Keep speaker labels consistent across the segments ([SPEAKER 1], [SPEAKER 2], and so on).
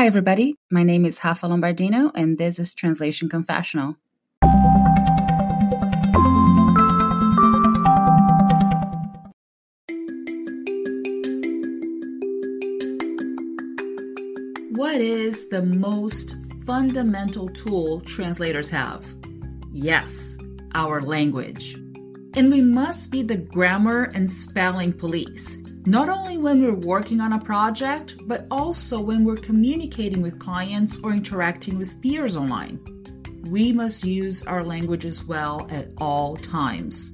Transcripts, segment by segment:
[SPEAKER 1] Hi, everybody. My name is Rafa Lombardino, and this is Translation Confessional. What is the most fundamental tool translators have? Yes, our language. And we must be the grammar and spelling police, not only when we're working on a project, but also when we're communicating with clients or interacting with peers online. We must use our language as well at all times.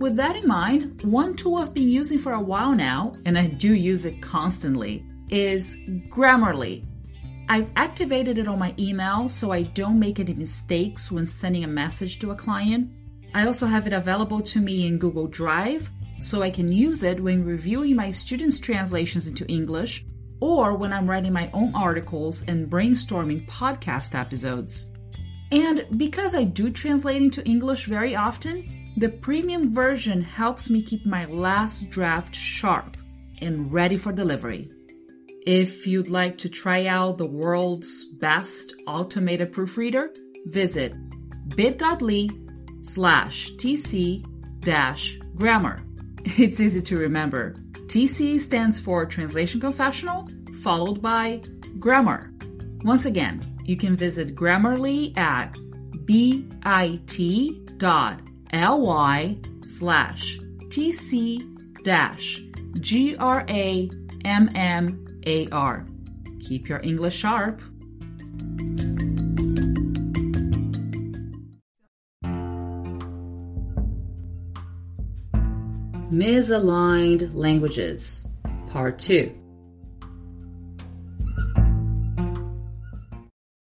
[SPEAKER 1] With that in mind, one tool I've been using for a while now, and I do use it constantly, is Grammarly. I've activated it on my email so I don't make any mistakes when sending a message to a client. I also have it available to me in Google Drive so I can use it when reviewing my students' translations into English or when I'm writing my own articles and brainstorming podcast episodes. And because I do translate into English very often, the premium version helps me keep my last draft sharp and ready for delivery. If you'd like to try out the world's best automated proofreader, visit bit.ly slash tc dash grammar. It's easy to remember. TC stands for Translation Confessional, followed by Grammar. Once again, you can visit Grammarly at bit.ly slash tc dash g-r-a-m-m-a-r. Keep your English sharp. Misaligned Languages, Part 2.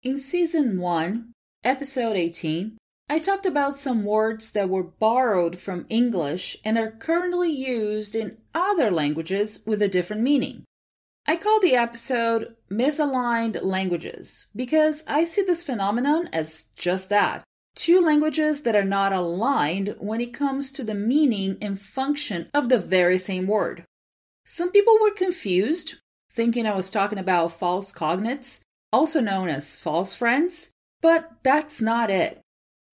[SPEAKER 1] In Season 1, Episode 18, I talked about some words that were borrowed from English and are currently used in other languages with a different meaning. I call the episode Misaligned Languages because I see this phenomenon as just that two languages that are not aligned when it comes to the meaning and function of the very same word. Some people were confused, thinking I was talking about false cognates, also known as false friends, but that's not it.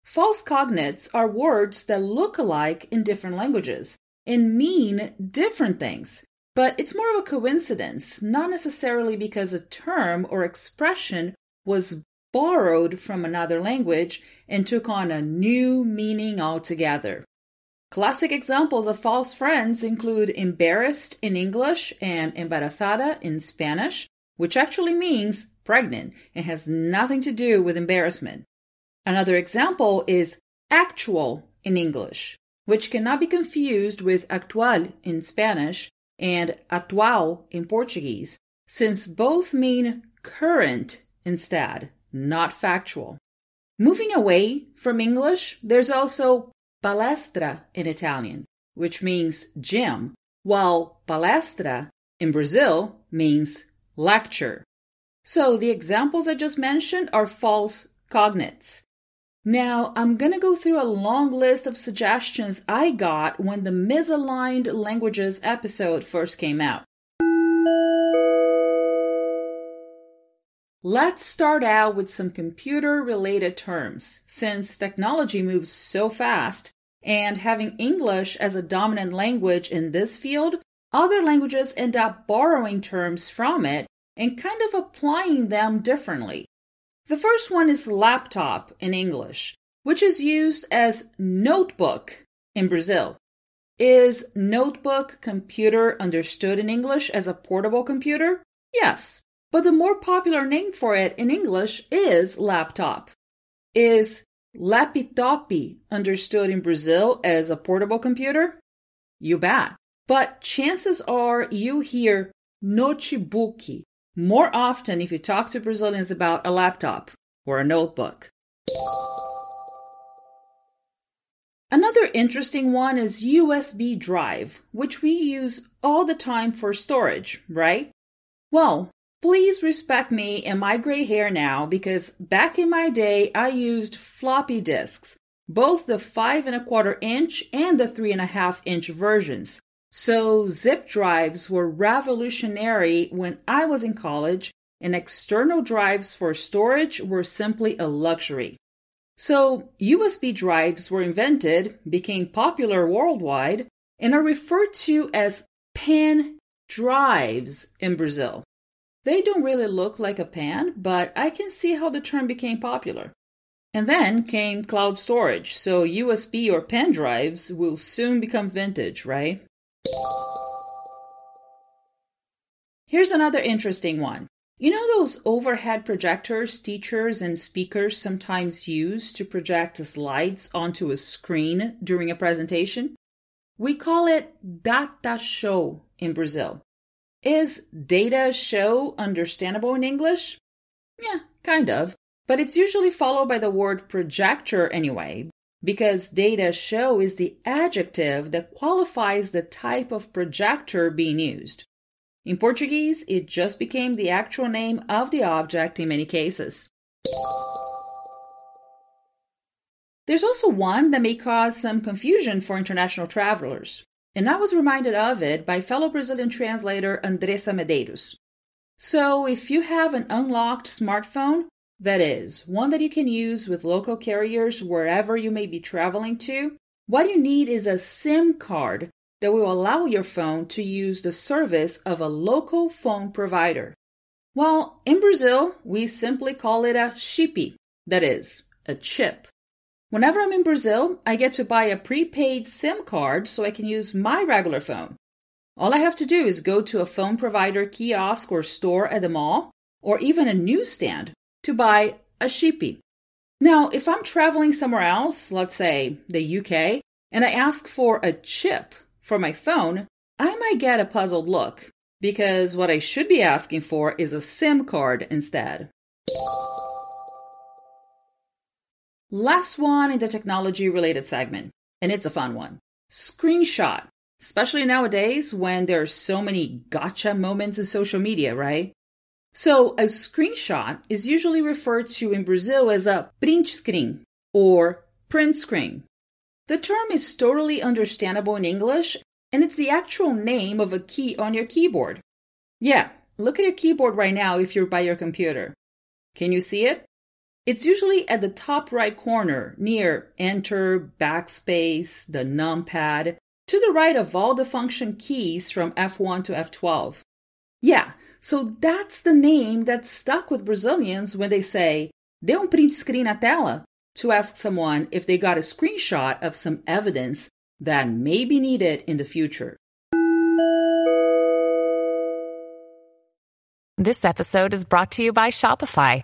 [SPEAKER 1] False cognates are words that look alike in different languages and mean different things, but it's more of a coincidence, not necessarily because a term or expression was borrowed from another language and took on a new meaning altogether. Classic examples of false friends include embarrassed in English and embarazada in Spanish, which actually means pregnant and has nothing to do with embarrassment. Another example is actual in English, which cannot be confused with actual in Spanish and atual in Portuguese, since both mean current instead not factual. Moving away from English, there's also palestra in Italian, which means gym, while palestra in Brazil means lecture. So the examples I just mentioned are false cognates. Now, I'm going to go through a long list of suggestions I got when the misaligned languages episode first came out. Let's start out with some computer related terms, since technology moves so fast, and having English as a dominant language in this field, other languages end up borrowing terms from it and kind of applying them differently. The first one is laptop in English, which is used as notebook in Brazil. Is notebook computer understood in English as a portable computer? Yes, but the more popular name for it in English is laptop. Is laptop understood in Brazil as a portable computer? You bet. But chances are you hear notebook more often if you talk to Brazilians about a laptop or a notebook. Another interesting one is USB drive, which we use all the time for storage, right? Well, Please respect me and my gray hair now because back in my day I used floppy disks, both the five and a quarter inch and the three and a half inch versions. So zip drives were revolutionary when I was in college and external drives for storage were simply a luxury. So, USB drives were invented, became popular worldwide, and are referred to as pen drives in Brazil. They don't really look like a pan, but I can see how the term became popular. And then came cloud storage, so USB or pen drives will soon become vintage, right? Here's another interesting one. You know those overhead projectors teachers and speakers sometimes use to project slides onto a screen during a presentation? We call it data show in Brazil. Is data show understandable in English? Yeah, kind of. But it's usually followed by the word projector anyway, because data show is the adjective that qualifies the type of projector being used. In Portuguese, it just became the actual name of the object in many cases. There's also one that may cause some confusion for international travelers, and I was reminded of it by fellow Brazilian translator Andressa Medeiros. So, if you have an unlocked smartphone, that is, one that you can use with local carriers wherever you may be traveling to, what you need is a SIM card that will allow your phone to use the service of a local phone provider. Well, in Brazil, we simply call it a chip, that is, a chip. Whenever I'm in Brazil, I get to buy a prepaid SIM card so I can use my regular phone. All I have to do is go to a phone provider kiosk or store at the mall, or even a newsstand, to buy a chip. Now, if I'm traveling somewhere else, let's say the UK, and I ask for a chip for my phone, I might get a puzzled look because what I should be asking for is a SIM card instead. Last one in the technology related segment, and it's a fun one screenshot, especially nowadays when there are so many gotcha moments in social media, right? So, a screenshot is usually referred to in Brazil as a print screen or print screen. The term is totally understandable in English, and it's the actual name of a key on your keyboard. Yeah, look at your keyboard right now if you're by your computer. Can you see it? It's usually at the top right corner near Enter, Backspace, the numpad, to the right of all the function keys from F1 to F12. Yeah, so that's the name that's stuck with Brazilians when they say, dê um print screen na tela to ask someone if they got a screenshot of some evidence that may be needed in the future.
[SPEAKER 2] This episode is brought to you by Shopify.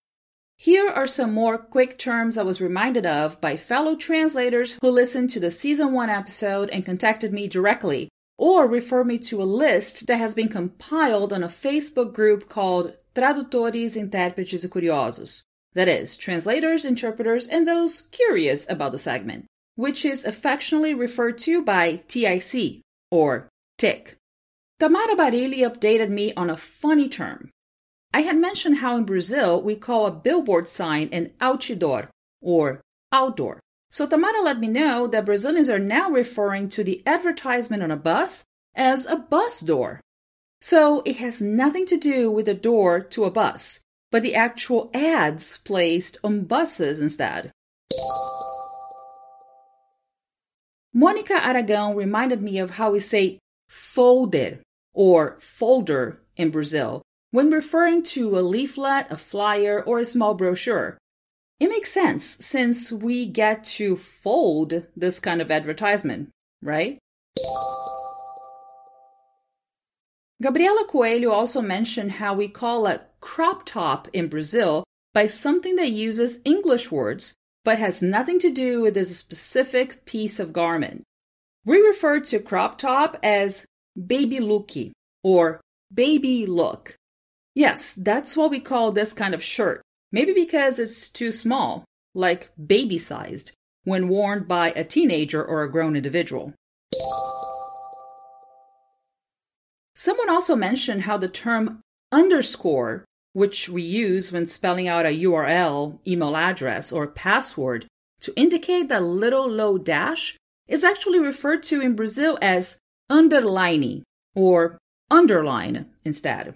[SPEAKER 1] Here are some more quick terms I was reminded of by fellow translators who listened to the season 1 episode and contacted me directly, or refer me to a list that has been compiled on a Facebook group called Tradutores, Intérpretes e Curiosos. That is, translators, interpreters, and those curious about the segment, which is affectionately referred to by TIC, or TIC. Tamara Barilli updated me on a funny term I had mentioned how in Brazil we call a billboard sign an outdoor or outdoor. So Tamara let me know that Brazilians are now referring to the advertisement on a bus as a bus door. So it has nothing to do with the door to a bus, but the actual ads placed on buses instead. Monica Aragão reminded me of how we say folder or folder in Brazil when referring to a leaflet, a flyer, or a small brochure. It makes sense since we get to fold this kind of advertisement, right? Gabriela Coelho also mentioned how we call a crop top in Brazil by something that uses English words but has nothing to do with this specific piece of garment. We refer to crop top as baby looky or baby look. Yes, that's what we call this kind of shirt. Maybe because it's too small, like baby sized, when worn by a teenager or a grown individual. Someone also mentioned how the term underscore, which we use when spelling out a URL, email address, or password to indicate that little low dash, is actually referred to in Brazil as underline or underline instead.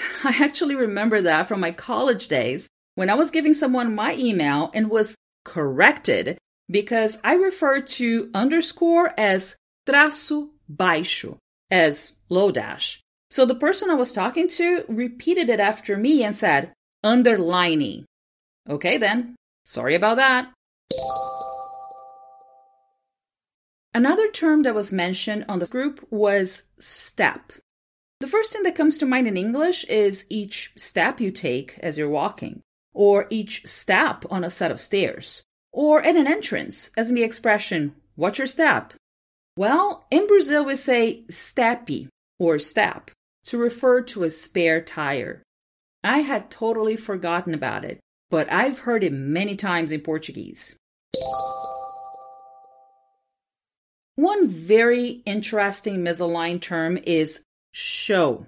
[SPEAKER 1] I actually remember that from my college days when I was giving someone my email and was corrected because I referred to underscore as traço baixo, as low dash. So the person I was talking to repeated it after me and said, underlining. Okay then, sorry about that. Another term that was mentioned on the group was step. The first thing that comes to mind in English is each step you take as you're walking, or each step on a set of stairs, or at an entrance, as in the expression, watch your step? Well, in Brazil we say steppe or step to refer to a spare tire. I had totally forgotten about it, but I've heard it many times in Portuguese. One very interesting misaligned term is show.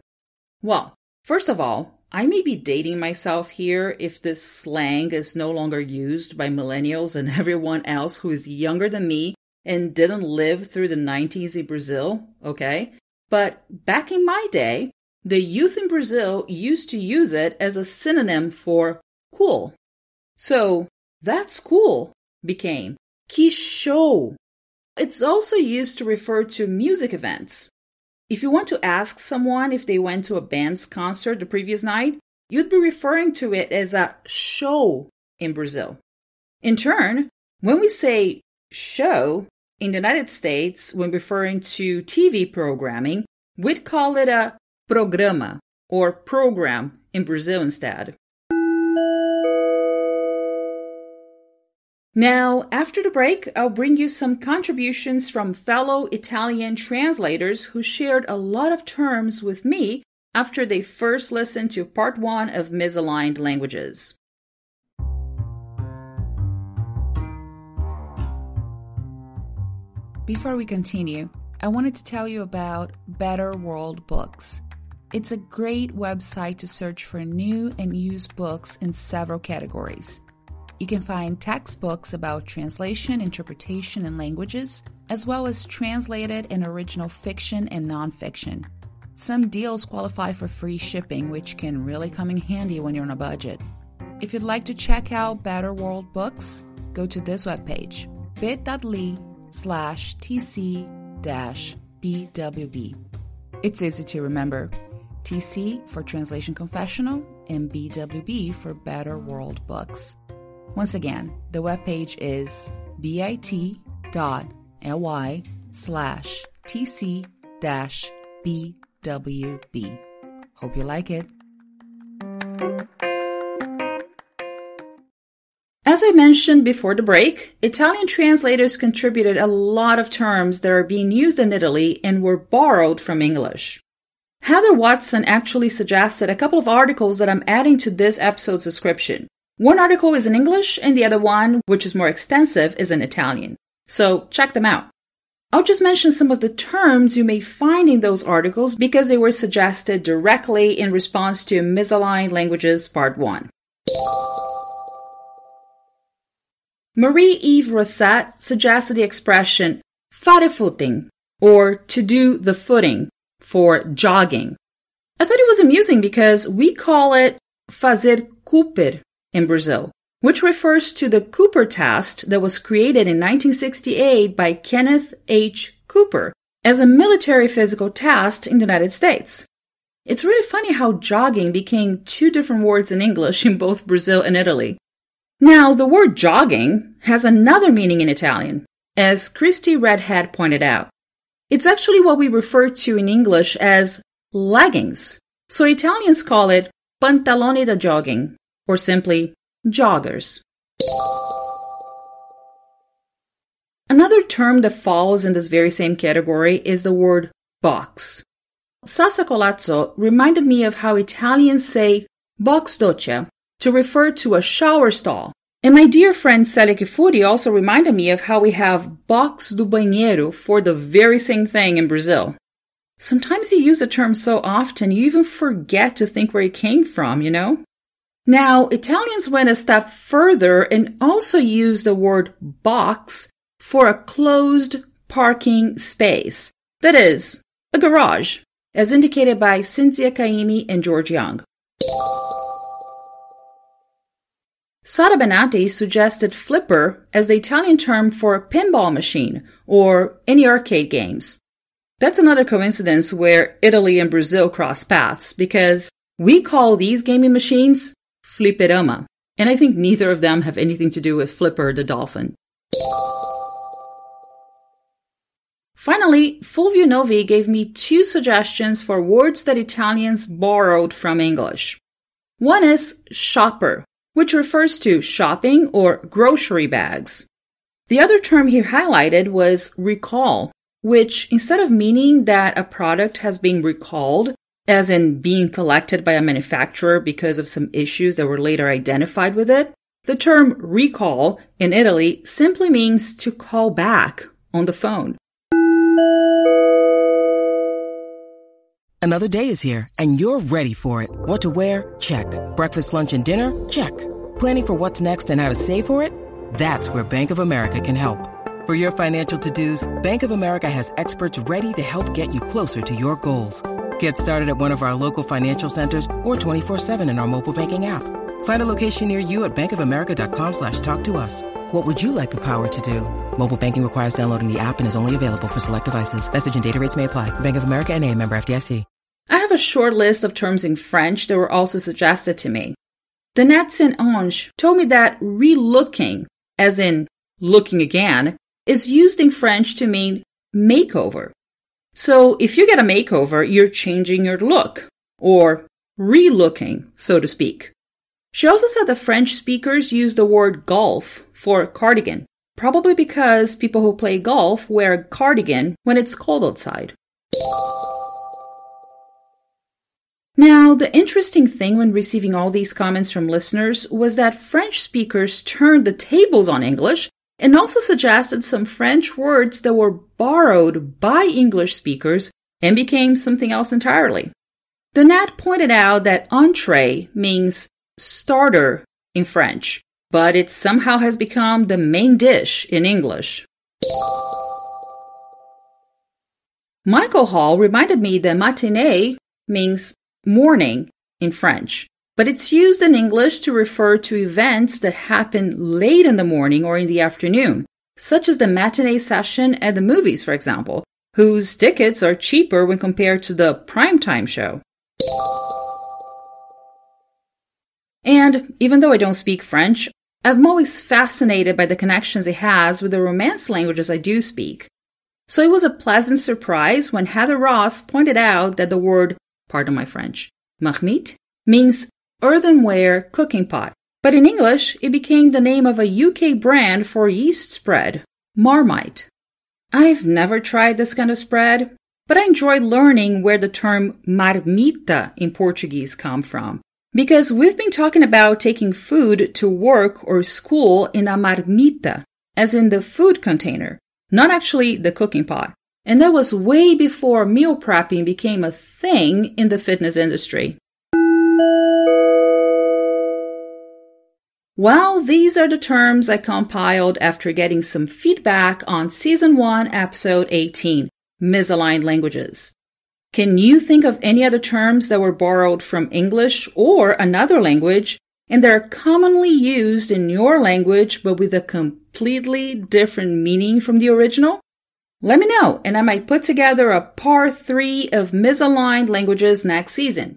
[SPEAKER 1] Well, first of all, I may be dating myself here if this slang is no longer used by millennials and everyone else who is younger than me and didn't live through the 90s in Brazil, okay? But back in my day, the youth in Brazil used to use it as a synonym for cool. So, that's cool became que show. It's also used to refer to music events. If you want to ask someone if they went to a band's concert the previous night, you'd be referring to it as a show in Brazil. In turn, when we say show in the United States, when referring to TV programming, we'd call it a programa or program in Brazil instead. Now, after the break, I'll bring you some contributions from fellow Italian translators who shared a lot of terms with me after they first listened to part one of Misaligned Languages.
[SPEAKER 3] Before we continue, I wanted to tell you about Better World Books. It's a great website to search for new and used books in several categories. You can find textbooks about translation, interpretation, and languages, as well as translated and original fiction and nonfiction. Some deals qualify for free shipping, which can really come in handy when you're on a budget. If you'd like to check out Better World Books, go to this webpage, bit.ly slash tc dash bwb. It's easy to remember. TC for Translation Confessional and BWB for Better World Books. Once again, the webpage is bit.ly slash tc dash bwb. Hope you like it.
[SPEAKER 1] As I mentioned before the break, Italian translators contributed a lot of terms that are being used in Italy and were borrowed from English. Heather Watson actually suggested a couple of articles that I'm adding to this episode's description. One article is in English, and the other one, which is more extensive, is in Italian. So check them out. I'll just mention some of the terms you may find in those articles because they were suggested directly in response to Misaligned Languages Part 1. Marie Eve Rosset suggested the expression fare footing, or to do the footing, for jogging. I thought it was amusing because we call it fazer Cooper in Brazil, which refers to the Cooper test that was created in 1968 by Kenneth H. Cooper as a military physical test in the United States. It's really funny how jogging became two different words in English in both Brazil and Italy. Now, the word jogging has another meaning in Italian, as Christy Redhead pointed out. It's actually what we refer to in English as leggings. So Italians call it pantaloni da jogging, or simply joggers. Another term that falls in this very same category is the word box. Sasa Colazzo reminded me of how Italians say box doccia to refer to a shower stall. And my dear friend Celia Kifuri also reminded me of how we have box do banheiro for the very same thing in Brazil. Sometimes you use a term so often you even forget to think where it came from, you know? Now, Italians went a step further and also used the word box for a closed parking space. That is, a garage, as indicated by Cinzia Caimi and George Young. Sara Benatti suggested flipper as the Italian term for a pinball machine or any arcade games. That's another coincidence where Italy and Brazil cross paths because we call these gaming machines flipperama, and I think neither of them have anything to do with Flipper the dolphin. Finally, Fulvio Novi gave me two suggestions for words that Italians borrowed from English. One is shopper, which refers to shopping or grocery bags. The other term he highlighted was recall, which instead of meaning that a product has been recalled, as in being collected by a manufacturer because of some issues that were later identified with it, the term recall in Italy simply means to call back on the phone.
[SPEAKER 4] Another day is here, and you're ready for it. What to wear? Check. Breakfast, lunch, and dinner? Check. Planning for what's next and how to save for it? That's where Bank of America can help. For your financial to dos, Bank of America has experts ready to help get you closer to your goals. Get started at one of our local financial centers or 24-7 in our mobile banking app. Find a location near you at bankofamerica.com slash talk to us. What would you like the power to do? Mobile banking requires downloading the app and is only available for select devices. Message and data rates may apply. Bank of America and a member FDIC.
[SPEAKER 1] I have a short list of terms in French that were also suggested to me. Danette Saint Ange told me that relooking, as in looking again, is used in French to mean makeover. So if you get a makeover, you're changing your look, or relooking, so to speak. She also said that French speakers use the word golf for cardigan, probably because people who play golf wear a cardigan when it's cold outside. Now, the interesting thing when receiving all these comments from listeners was that French speakers turned the tables on English and also suggested some French words that were borrowed by English speakers and became something else entirely. Donat pointed out that entree means starter in French, but it somehow has become the main dish in English. Michael Hall reminded me that matinee means morning in French, but it's used in English to refer to events that happen late in the morning or in the afternoon, such as the matinee session at the movies, for example, whose tickets are cheaper when compared to the primetime show. And even though I don't speak French, I'm always fascinated by the connections it has with the Romance languages I do speak. So it was a pleasant surprise when Heather Ross pointed out that the word pardon my French, marmite, means earthenware cooking pot. But in English, it became the name of a UK brand for yeast spread, Marmite. I've never tried this kind of spread, but I enjoyed learning where the term marmita in Portuguese come from. Because we've been talking about taking food to work or school in a marmita, as in the food container, not actually the cooking pot. And that was way before meal prepping became a thing in the fitness industry. Well, these are the terms I compiled after getting some feedback on Season 1, Episode 18 Misaligned Languages. Can you think of any other terms that were borrowed from English or another language and they're commonly used in your language but with a completely different meaning from the original? Let me know, and I might put together a part three of misaligned languages next season.